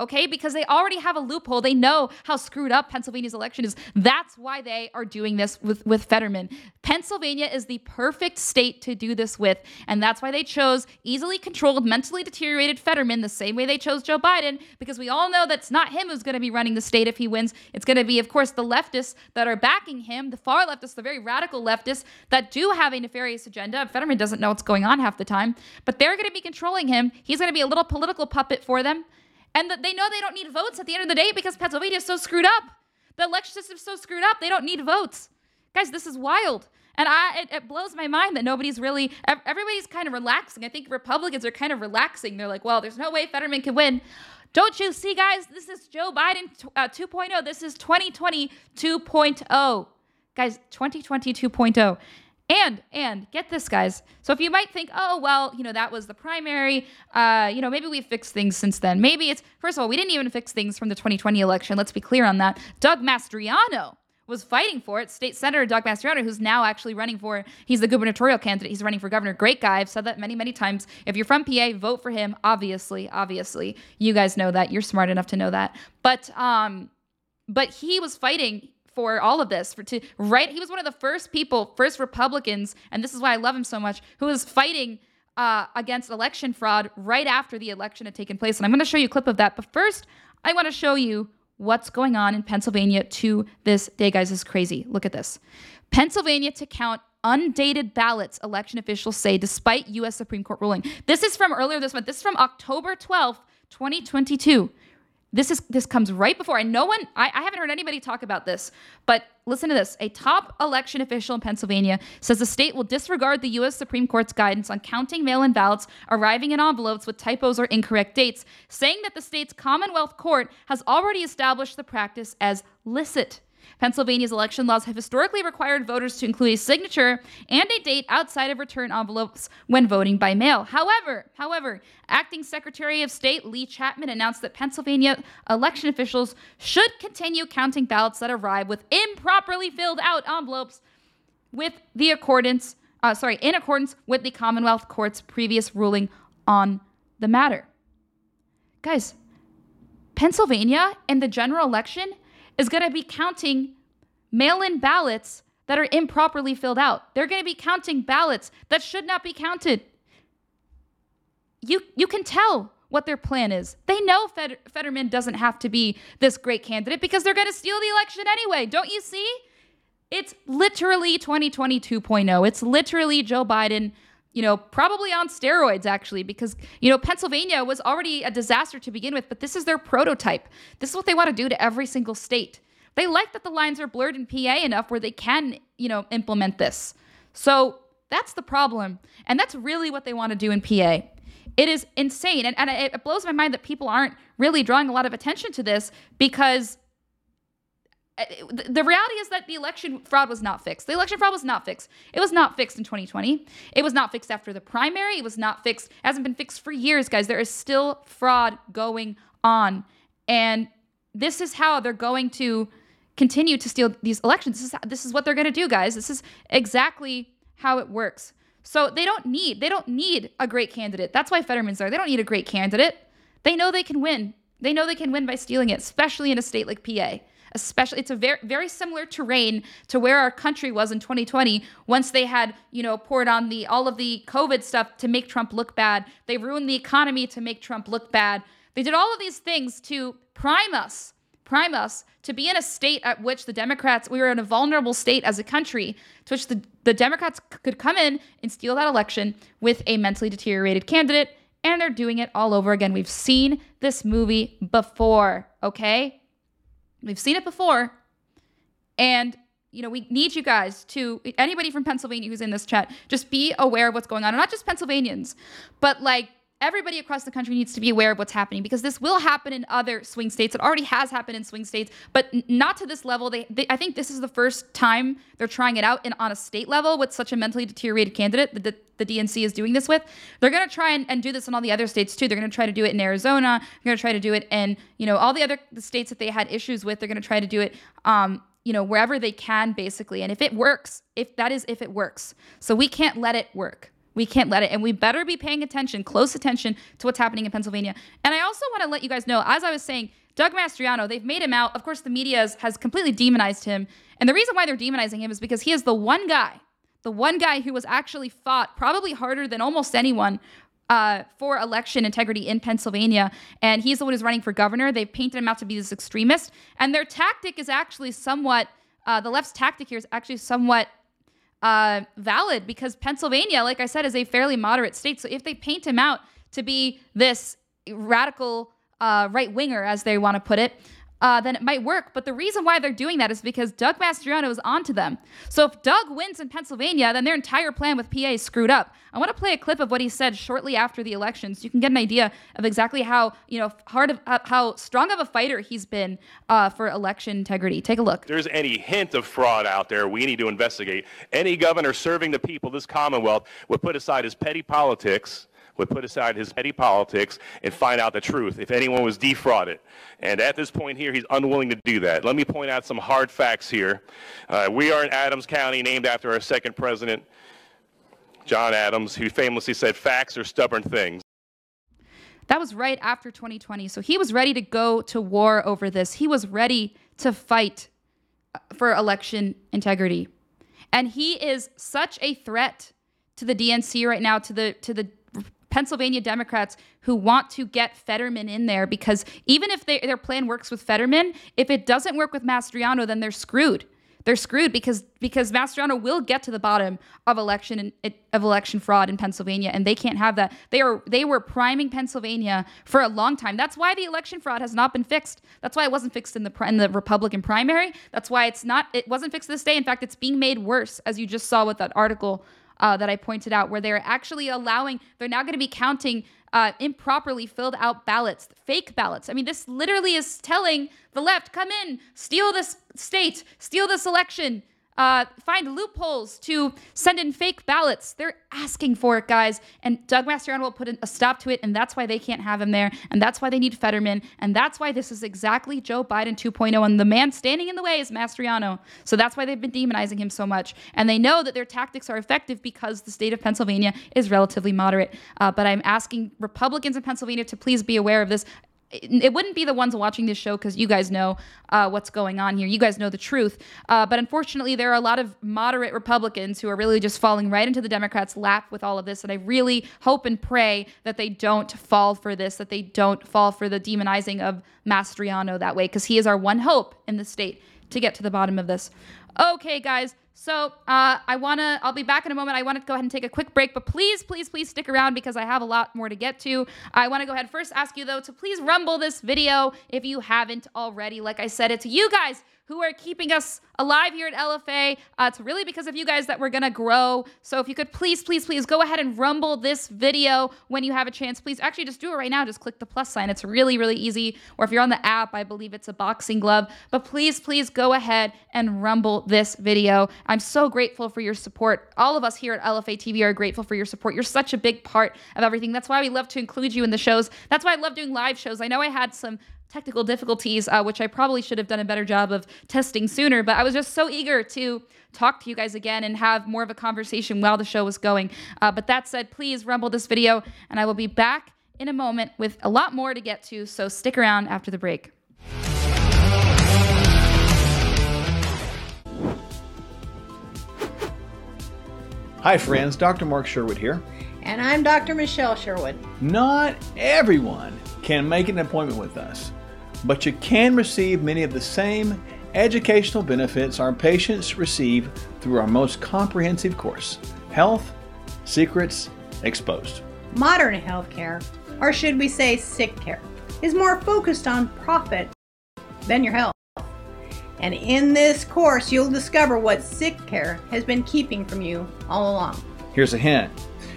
okay? Because they already have a loophole. They know how screwed up Pennsylvania's election is. That's why they are doing this with, with Fetterman. Pennsylvania is the perfect state to do this with, and that's why they chose easily controlled, mentally deteriorated Fetterman the same way they chose Joe Biden, because we all know that's not him who's going to be running the state if he wins. It's going to be, of course, the leftists that are backing him, the far leftists, the very radical leftists that do have a nefarious agenda. Fetterman doesn't know what's going on half the time, but they're going to be controlling him. He's going to be a little political puppet for them. And they know they don't need votes at the end of the day because Pennsylvania is so screwed up. The election system is so screwed up, they don't need votes. Guys, this is wild. And I, it, it, blows my mind that nobody's really, everybody's kind of relaxing. I think Republicans are kind of relaxing. They're like, well, there's no way Fetterman can win. Don't you see, guys? This is Joe Biden uh, 2.0. This is 2020 2.0. Guys, 2020 2.0. And and get this, guys. So if you might think, oh well, you know that was the primary. Uh, you know maybe we fixed things since then. Maybe it's first of all we didn't even fix things from the 2020 election. Let's be clear on that. Doug Mastriano was fighting for it. State Senator Doug Mastriano, who's now actually running for, he's the gubernatorial candidate. He's running for governor. Great guy. I've said that many, many times. If you're from PA, vote for him. Obviously, obviously, you guys know that. You're smart enough to know that. But um, but he was fighting for all of this for to right he was one of the first people first republicans and this is why i love him so much who was fighting uh, against election fraud right after the election had taken place. And i'm going to show you a clip of that but first i want to show you what's going on in pennsylvania to this day guys. This is crazy. Look at this. Pennsylvania to count undated ballots election officials say despite u.s supreme court ruling. This is from earlier this month. This is from october 12th 2022 this is this comes right before and no one I, I, haven't heard anybody talk about this but listen to this. A top election official in pennsylvania says the state will disregard the u.s supreme court's guidance on counting mail-in ballots arriving in envelopes with typos or incorrect dates saying that the state's commonwealth court has already established the practice as licit Pennsylvania's election laws have historically required voters to include a signature and a date outside of return envelopes when voting by mail. However, however, acting Secretary of State Leigh Chapman announced that Pennsylvania election officials should continue counting ballots that arrive with improperly filled out envelopes with the accordance uh, sorry, in accordance with the Commonwealth Court's previous ruling on the matter. Guys, Pennsylvania in the general election is going to be counting mail in ballots that are improperly filled out. They're going to be counting ballots that should not be counted. You, you can tell what their plan is. They know Fed- Fetterman doesn't have to be this great candidate because they're going to steal the election anyway. Don't you see? It's literally 2022.0. It's literally Joe Biden you know, probably on steroids actually, because, you know, Pennsylvania was already a disaster to begin with, but this is their prototype. This is what they want to do to every single state. They like that the lines are blurred in PA enough where they can, you know, implement this. So that's the problem. And that's really what they want to do in PA. It is insane. And, and it blows my mind that people aren't really drawing a lot of attention to this because Uh, the reality is that the election fraud was not fixed. The election fraud was not fixed. It was not fixed in 2020. It was not fixed after the primary. It was not fixed. It hasn't been fixed for years, guys. There is still fraud going on. And this is how they're going to continue to steal these elections. This is, this is what they're going to do, guys. This is exactly how it works. So they don't need they don't need a great candidate. That's why Fetterman's there. They don't need a great candidate. They know they can win. They know they can win by stealing it, especially in a state like PA especially it's a very very similar terrain to where our country was in 2020 once they had you know poured on the all of the covid stuff to make trump look bad. They ruined the economy to make trump look bad. They did all of these things to prime us prime us to be in a state at which the democrats we were in a vulnerable state as a country to which the, the democrats could come in and steal that election with a mentally deteriorated candidate and they're doing it all over again. We've seen this movie before okay We've seen it before. And, you know, we need you guys to, anybody from Pennsylvania who's in this chat, just be aware of what's going on. And not just Pennsylvanians, but like everybody across the country needs to be aware of what's happening because this will happen in other swing states. It already has happened in swing states, but not to this level. They, they, I think this is the first time they're trying it out in, on a state level with such a mentally deteriorated candidate that the, the DNC is doing this with. They're going to try and, and do this in all the other states too. They're going to try to do it in Arizona. They're going to try to do it in you know all the other the states that they had issues with. They're going to try to do it. Um, you know wherever they can basically and if it works if that is if it works so we can't let it work we can't let it. And we better be paying attention, close attention to what's happening in Pennsylvania. And I also want to let you guys know, as I was saying, Doug Mastriano, they've made him out. Of course, the media has, completely demonized him. And the reason why they're demonizing him is because he is the one guy, the one guy who was actually fought probably harder than almost anyone uh, for election integrity in Pennsylvania. And he's the one who's running for governor. They've painted him out to be this extremist. And their tactic is actually somewhat, uh, the left's tactic here is actually somewhat uh, valid because Pennsylvania, like I said, is a fairly moderate state. So if they paint him out to be this radical uh, right winger, as they want to put it, uh, then it might work. But the reason why they're doing that is because Doug Mastriano is onto them. So if Doug wins in Pennsylvania, then their entire plan with PA is screwed up. I want to play a clip of what he said shortly after the election, so you can get an idea of exactly how you know hard of uh, how strong of a fighter he's been uh, for election integrity. Take a look. If there's any hint of fraud out there, we need to investigate. Any governor serving the people this Commonwealth would put aside his petty politics, would put aside his petty politics and find out the truth if anyone was defrauded. And at this point here, he's unwilling to do that. Let me point out some hard facts here. Uh, we are in Adams County, named after our second president, John Adams, who famously said, Facts are stubborn things. That was right after 2020. So he was ready to go to war over this. He was ready to fight uh, for election integrity. And he is such a threat to the DNC right now, to the to the Pennsylvania Democrats who want to get Fetterman in there because even if they, their plan works with Fetterman, if it doesn't work with Mastriano, then they're screwed. They're screwed because because Mastriano will get to the bottom of election of election fraud in Pennsylvania, and they can't have that. They are they were priming Pennsylvania for a long time. That's why the election fraud has not been fixed. That's why it wasn't fixed in the in the Republican primary. That's why it's not it wasn't fixed this day. In fact, it's being made worse, as you just saw with that article uh, that I pointed out, where they're actually allowing, they're now going to be counting uh, improperly filled out ballots, fake ballots. I mean, this literally is telling the left, come in, steal this state, steal this election, uh, find loopholes to send in fake ballots. They're asking for it, guys. And Doug Mastriano will put a stop to it, and that's why they can't have him there. And that's why they need Fetterman. And that's why this is exactly Joe Biden 2.0. And the man standing in the way is Mastriano. So that's why they've been demonizing him so much. And they know that their tactics are effective because the state of Pennsylvania is relatively moderate. Uh, but I'm asking Republicans in Pennsylvania to please be aware of this it wouldn't be the ones watching this show because you guys know uh, what's going on here. You guys know the truth. Uh, but unfortunately, there are a lot of moderate Republicans who are really just falling right into the Democrats' lap with all of this. And I really hope and pray that they don't fall for this, that they don't fall for the demonizing of Mastriano that way, because he is our one hope in the state to get to the bottom of this. Okay, guys. So uh, I want to, I'll be back in a moment. I want to go ahead and take a quick break, but please, please, please stick around because I have a lot more to get to. I want to go ahead first ask you though to please rumble this video if you haven't already. Like I said, it's you guys who are keeping us alive here at LFA. Uh, it's really because of you guys that we're going to grow. So if you could please, please, please go ahead and rumble this video when you have a chance. Please actually just do it right now. Just click the plus sign. It's really, really easy. Or if you're on the app, I believe it's a boxing glove. But please, please go ahead and rumble this video. I'm so grateful for your support. All of us here at LFA TV are grateful for your support. You're such a big part of everything. That's why we love to include you in the shows. That's why I love doing live shows. I know I had some technical difficulties, uh, which I probably should have done a better job of testing sooner. But I was just so eager to talk to you guys again and have more of a conversation while the show was going. Uh, but that said, please rumble this video, and I will be back in a moment with a lot more to get to. So stick around after the break. Hi, friends. Dr. Mark Sherwood here. And I'm Dr. Michelle Sherwood. Not everyone can make an appointment with us, but you can receive many of the same educational benefits our patients receive through our most comprehensive course Health Secrets Exposed. Modern healthcare, or should we say sick care, is more focused on profit than your health. And in this course, you'll discover what sick care has been keeping from you all along. Here's a hint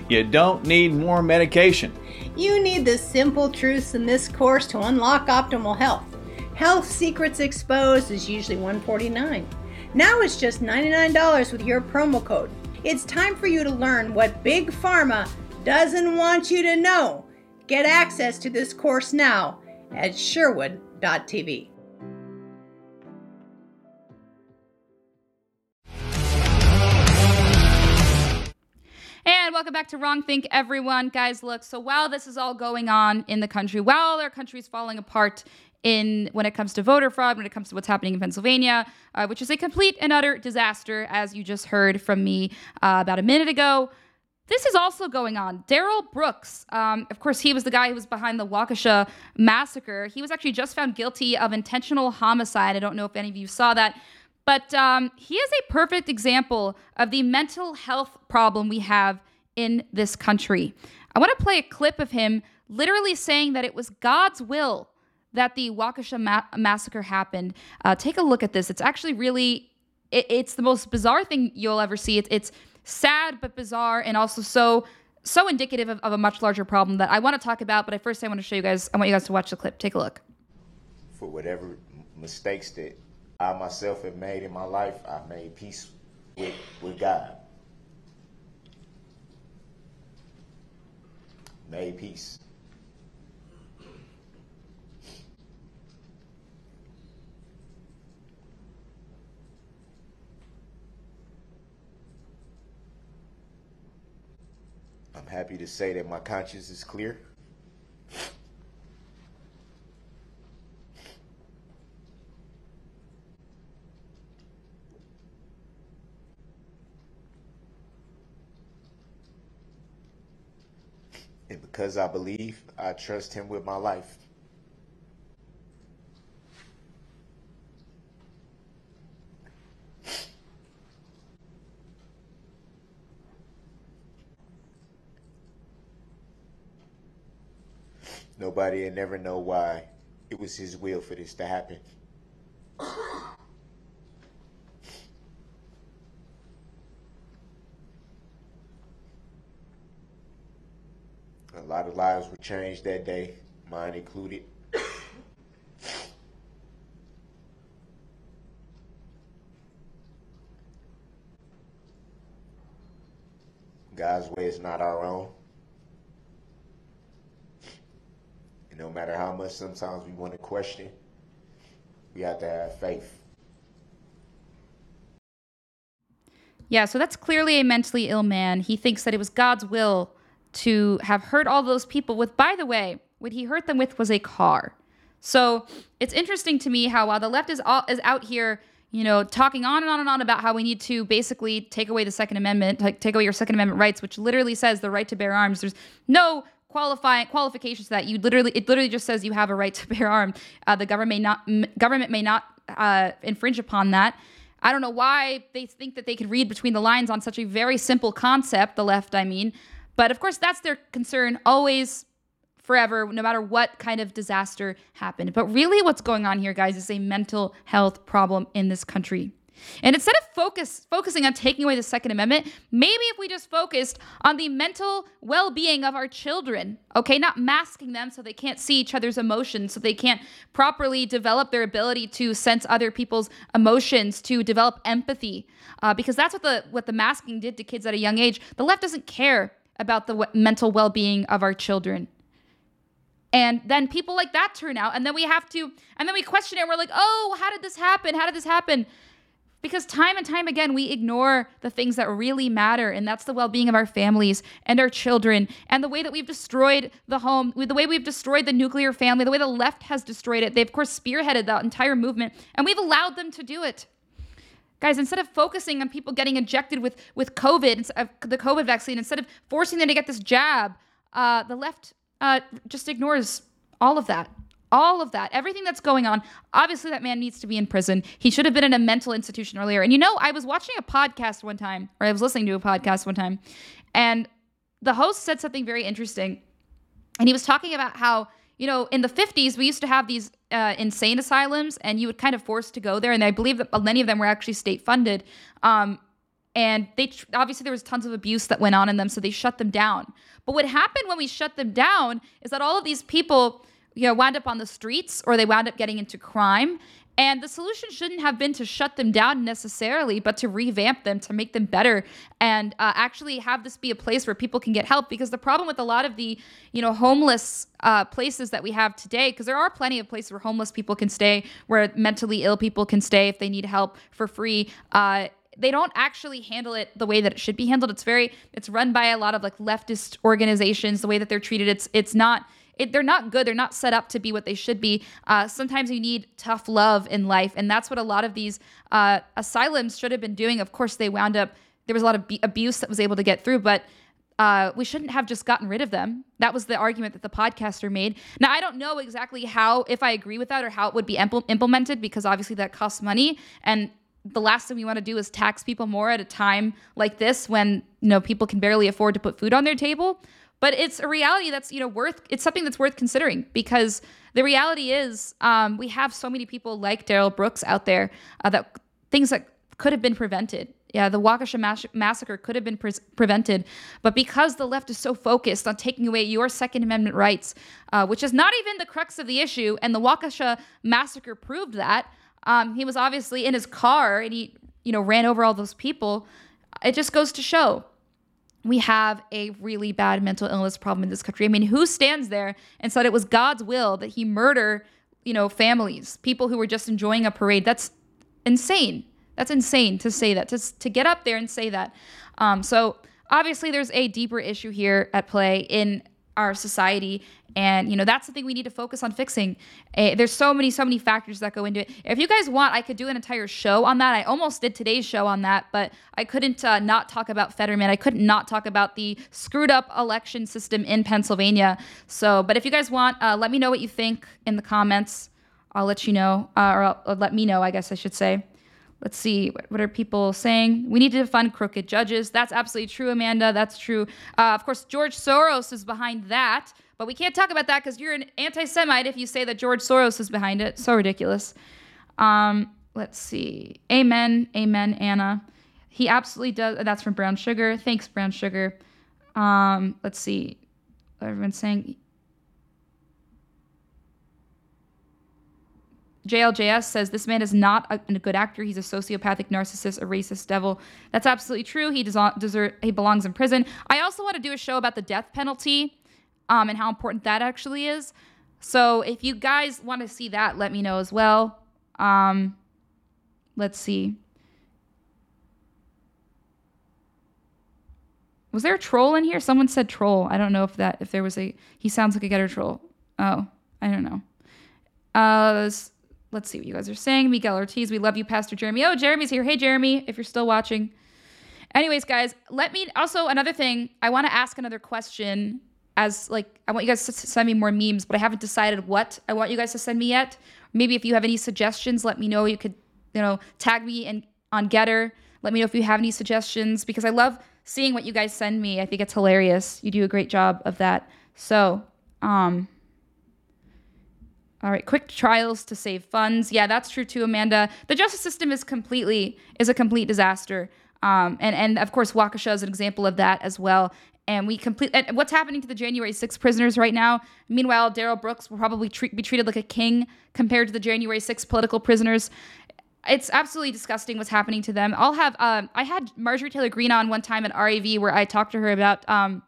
you don't need more medication. You need the simple truths in this course to unlock optimal health. Health Secrets Exposed is usually 149. Now it's just $99 with your promo code. It's time for you to learn what Big Pharma doesn't want you to know. Get access to this course now at sherwood.tv. welcome back to Wrong Think, everyone. Guys, look, so while this is all going on in the country, while our country is falling apart in when it comes to voter fraud, when it comes to what's happening in Pennsylvania, uh, which is a complete and utter disaster, as you just heard from me uh, about a minute ago. This is also going on. Darrell Brooks, um, of course, he was the guy who was behind the Waukesha massacre. He was actually just found guilty of intentional homicide. I don't know if any of you saw that. But um, he is a perfect example of the mental health problem we have in this country. I want to play a clip of him literally saying that it was God's will that the Waukesha ma- massacre happened. Uh, take a look at this. It's actually really, it, it's the most bizarre thing you'll ever see. It, it's sad but bizarre, and also so so indicative of, of a much larger problem that I want to talk about. But I first I want to show you guys. I want you guys to watch the clip. Take a look. For whatever mistakes that I myself have made in my life, I've made peace with, with God. Made peace. I'm happy to say that my conscience is clear. And because I believe, I trust him with my life. Nobody will never know why it was his will for this to happen. A lot of lives were changed that day, mine included. God's way is not our own. And no matter how much sometimes we want to question, we have to have faith. Yeah, so that's clearly a mentally ill man. He thinks that it was God's will to have hurt all those people with, by the way, what he hurt them with was a car. So it's interesting to me how while the left is all, is out here, you know, talking on and on and on about how we need to basically take away the Second Amendment, like take away your Second Amendment rights, which literally says the right to bear arms. There's no qualifying qualifications to that. You literally, it literally just says you have a right to bear arms. Uh, the government may not, m- government may not uh, infringe upon that. I don't know why they think that they could read between the lines on such a very simple concept, the left, I mean. But of course, that's their concern always, forever, no matter what kind of disaster happened. But really, what's going on here, guys, is a mental health problem in this country. And instead of focus focusing on taking away the Second Amendment, maybe if we just focused on the mental well-being of our children, okay, not masking them so they can't see each other's emotions, so they can't properly develop their ability to sense other people's emotions, to develop empathy, uh, because that's what the what the masking did to kids at a young age. The left doesn't care about the w- mental well-being of our children. And then people like that turn out, and then we have to, and then we question it. And we're like, oh, how did this happen? How did this happen? Because time and time again, we ignore the things that really matter, and that's the well being of our families and our children, and the way that we've destroyed the home, the way we've destroyed the nuclear family, the way the left has destroyed it. They, of course, spearheaded that entire movement, and we've allowed them to do it. Guys, instead of focusing on people getting injected with, with COVID, uh, the COVID vaccine, instead of forcing them to get this jab, uh, the left uh, just ignores all of that. All of that, everything that's going on. Obviously, that man needs to be in prison. He should have been in a mental institution earlier. And you know, I was watching a podcast one time, or I was listening to a podcast one time, and the host said something very interesting. And he was talking about how, you know, in the 50s, we used to have these uh, insane asylums, and you would kind of force to go there. And I believe that many of them were actually state funded. Um, and they tr- obviously there was tons of abuse that went on in them, so they shut them down. But what happened when we shut them down is that all of these people, you know, wound up on the streets or they wound up getting into crime. And the solution shouldn't have been to shut them down necessarily, but to revamp them, to make them better, and uh, actually have this be a place where people can get help. Because the problem with a lot of the, you know, homeless uh, places that we have today, because there are plenty of places where homeless people can stay, where mentally ill people can stay if they need help for free. Uh, they don't actually handle it the way that it should be handled. It's very, it's run by a lot of like leftist organizations. The way that they're treated, it's it's not it, they're not good. They're not set up to be what they should be. Uh, sometimes you need tough love in life, and that's what a lot of these uh, asylums should have been doing. Of course, they wound up there was a lot of b- abuse that was able to get through, but. Uh, we shouldn't have just gotten rid of them. That was the argument that the podcaster made. Now, I don't know exactly how, if I agree with that, or how it would be impl- implemented, because obviously that costs money. And the last thing we want to do is tax people more at a time like this when you know people can barely afford to put food on their table but it's a reality that's you know worth it's something that's worth considering because the reality is um, we have so many people like darrell brooks out there uh, that things that could have been prevented. Yeah the waukesha mass- massacre could have been pre- prevented. But because the left is so focused on taking away your second amendment rights uh, which is not even the crux of the issue and the waukesha massacre proved that um, he was obviously in his car and he you know ran over all those people it just goes to show we have a really bad mental illness problem in this country. I mean, who stands there and said it was God's will that he murder, you know, families, people who were just enjoying a parade? That's insane. That's insane to say that, to, to get up there and say that. Um, so obviously, there's a deeper issue here at play in our society. And you know that's the thing we need to focus on fixing. Uh, there's so many so many factors that go into it. If you guys want i could do an entire show on that. I almost did today's show on that but i couldn't uh, not talk about fetterman. I couldn't not talk about the screwed up election system in pennsylvania. So but if you guys want uh, let me know what you think in the comments. I'll let you know uh, or, I'll, or let me know i guess i should say let's see what, are people saying? We need to defund crooked judges. That's absolutely true amanda. That's true. Uh, of course george soros is behind that but we can't talk about that because you're an anti-semite if you say that george soros is behind it. So ridiculous. Um, let's see. Amen amen anna. He absolutely does that's from brown sugar. Thanks brown sugar. Um, let's see. Everyone's saying JLJS says this man is not a, a, good actor. He's a sociopathic narcissist, a racist devil. That's absolutely true. He deserve. He belongs in prison. I also want to do a show about the death penalty, um, and how important that actually is. So if you guys want to see that, let me know as well. Um, let's see. Was there a troll in here? Someone said troll. I don't know if that if there was a. He sounds like a Gettr troll. Oh, I don't know. Uh, let's see what you guys are saying. Miguel Ortiz, we love you, Pastor Jeremy. Oh, Jeremy's here. Hey, Jeremy, if you're still watching. Anyways, guys, let me also another thing. I want to ask another question. As like, I want you guys to send me more memes, but I haven't decided what I want you guys to send me yet. Maybe if you have any suggestions, let me know. You could, you know, tag me in on Gettr. Let me know if you have any suggestions because I love seeing what you guys send me. I think it's hilarious. You do a great job of that. So, um, all right, quick trials to save funds. Yeah, that's true too, Amanda. The justice system is completely is a complete disaster. Um, and and of course, Waukesha is an example of that as well. And we complete and what's happening to the January 6 prisoners right now. Meanwhile, Darrell Brooks will probably treat, be treated like a king compared to the January 6 political prisoners. It's absolutely disgusting what's happening to them. I'll have um, I had Marjorie Taylor Greene on one time at RAV where I talked to her about um,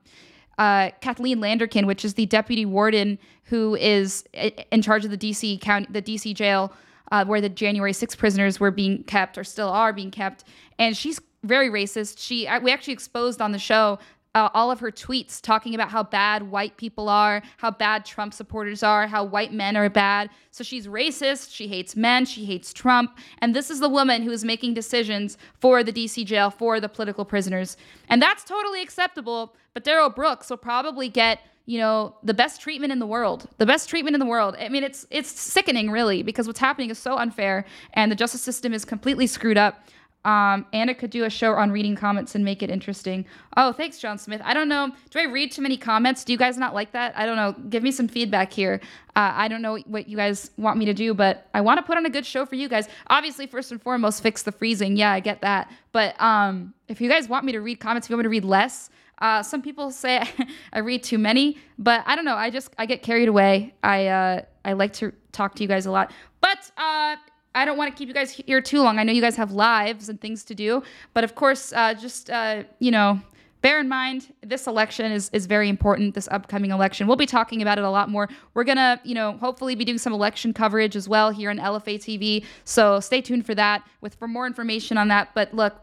uh, Kathleen Landerkin, which is the deputy warden who is in charge of the DC county, the DC jail, uh, where the January 6 prisoners were being kept or still are being kept, and she's very racist. She we actually exposed on the show uh, all of her tweets talking about how bad white people are, how bad Trump supporters are, how white men are bad. So she's racist, she hates men, she hates Trump. And this is the woman who is making decisions for the DC jail, for the political prisoners. And that's totally acceptable. But Darrell Brooks will probably get you know the best treatment in the world the best treatment in the world i mean it's it's sickening really because what's happening is so unfair and the justice system is completely screwed up Um, Anna could do a show on reading comments and make it interesting. Oh, thanks, John Smith. I don't know. Do I read too many comments? Do you guys not like that? I don't know. Give me some feedback here. Uh, I don't know what you guys want me to do, but I want to put on a good show for you guys. Obviously, first and foremost, fix the freezing. Yeah, I get that. But um, if you guys want me to read comments, if you want me to read less, uh, some people say I read too many, but I don't know. I just I get carried away. I uh, I like to talk to you guys a lot, but uh, I don't want to keep you guys here too long. I know you guys have lives and things to do, but of course, uh, just uh, you know, bear in mind this election is is very important. This upcoming election, we'll be talking about it a lot more. We're gonna, you know, hopefully be doing some election coverage as well here on LFA TV. So stay tuned for that with for more information on that. But look,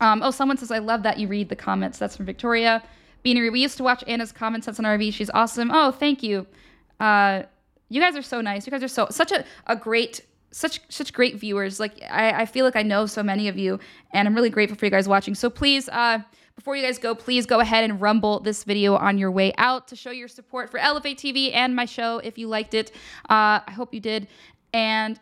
um, oh, someone says I love that you read the comments. That's from Victoria. Beanery, we used to watch Anna's comments. On RV. She's awesome. Oh, thank you. Uh, you guys are so nice. You guys are so such a, a great such such great viewers. Like I, I feel like I know so many of you, and I'm really grateful for you guys watching. So please, uh, before you guys go, please go ahead and rumble this video on your way out to show your support for LFA TV and my show if you liked it. Uh, I hope you did. And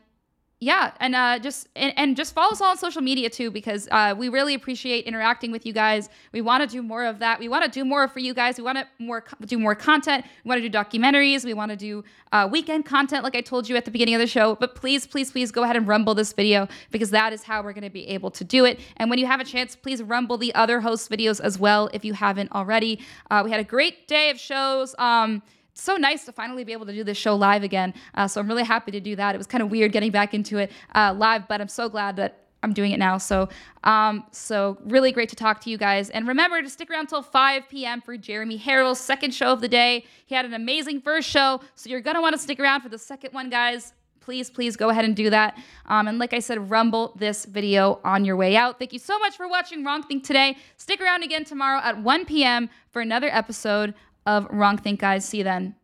yeah and uh, just and, and, just follow us all on social media too because uh, we really appreciate interacting with you guys. We want to do more of that. We want to do more for you guys. We want to more do more content. We want to do documentaries. We want to do uh, weekend content like i told you at the beginning of the show. But please please please go ahead and rumble this video because that is how we're going to be able to do it. And when you have a chance please rumble the other host videos as well if you haven't already. Uh, we had a great day of shows. Um, so nice to finally be able to do this show live again. Uh, so I'm really happy to do that. It was kind of weird getting back into it uh, live, but I'm so glad that I'm doing it now. So, um, so really great to talk to you guys. And remember to stick around till 5 p.m. for Jeremy Harrell's second show of the day. He had an amazing first show, so you're gonna want to stick around for the second one, guys. Please, please go ahead and do that. Um, and like I said, rumble this video on your way out. Thank you so much for watching Wrong Think today. Stick around again tomorrow at 1 p.m. for another episode of Wrong Think, guys. See you then.